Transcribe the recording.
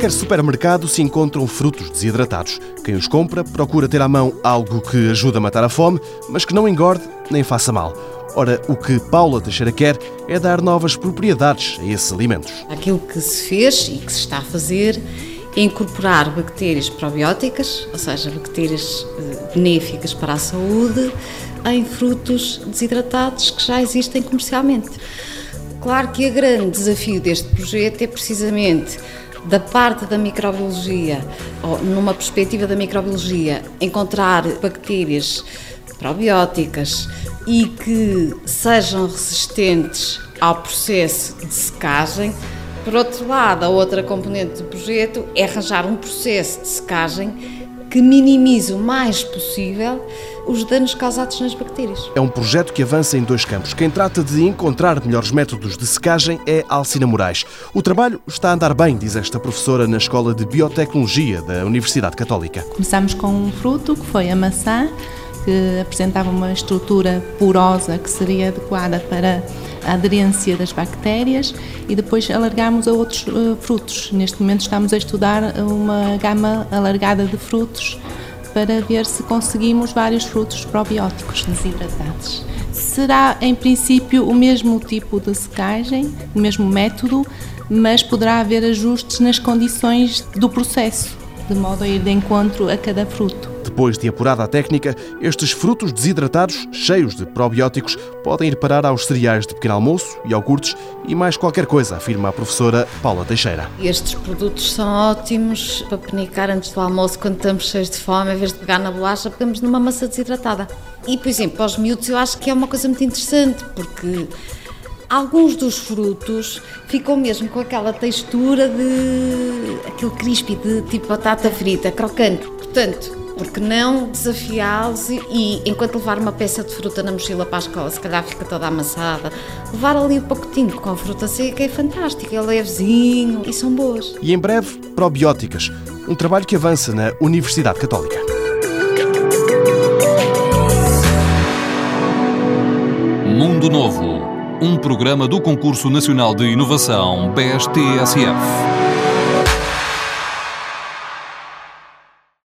qualquer supermercado se encontram frutos desidratados. Quem os compra procura ter à mão algo que ajuda a matar a fome, mas que não engorde nem faça mal. Ora, o que Paula Teixeira quer é dar novas propriedades a esses alimentos. Aquilo que se fez e que se está a fazer é incorporar bactérias probióticas, ou seja, bactérias eh, benéficas para a saúde, em frutos desidratados que já existem comercialmente. Claro que o grande desafio deste projeto é precisamente da parte da microbiologia, ou numa perspectiva da microbiologia, encontrar bactérias probióticas e que sejam resistentes ao processo de secagem. Por outro lado, a outra componente do projeto é arranjar um processo de secagem que minimize o mais possível os danos causados nas bactérias. É um projeto que avança em dois campos. Quem trata de encontrar melhores métodos de secagem é Alcina Moraes. O trabalho está a andar bem, diz esta professora na Escola de Biotecnologia da Universidade Católica. Começamos com um fruto que foi a maçã, que apresentava uma estrutura porosa que seria adequada para a aderência das bactérias e depois alargamos a outros uh, frutos. Neste momento estamos a estudar uma gama alargada de frutos para ver se conseguimos vários frutos probióticos desidratados. Será, em princípio, o mesmo tipo de secagem, o mesmo método, mas poderá haver ajustes nas condições do processo, de modo a ir de encontro a cada fruto. Depois de apurada a técnica, estes frutos desidratados, cheios de probióticos, podem ir parar aos cereais de pequeno almoço, iogurtes e mais qualquer coisa, afirma a professora Paula Teixeira. Estes produtos são ótimos para penicar antes do almoço, quando estamos cheios de fome, em vez de pegar na bolacha, pegamos numa massa desidratada. E, por exemplo, para os miúdos eu acho que é uma coisa muito interessante, porque alguns dos frutos ficam mesmo com aquela textura de aquele crispy de tipo batata frita, crocante. Portanto, porque não desafiá-los e, e, enquanto levar uma peça de fruta na mochila para a escola, se calhar fica toda amassada, levar ali um pacotinho com a fruta seca é fantástico, é levezinho e são boas. E em breve, probióticas, um trabalho que avança na Universidade Católica. Mundo Novo, um programa do Concurso Nacional de Inovação BSTSF.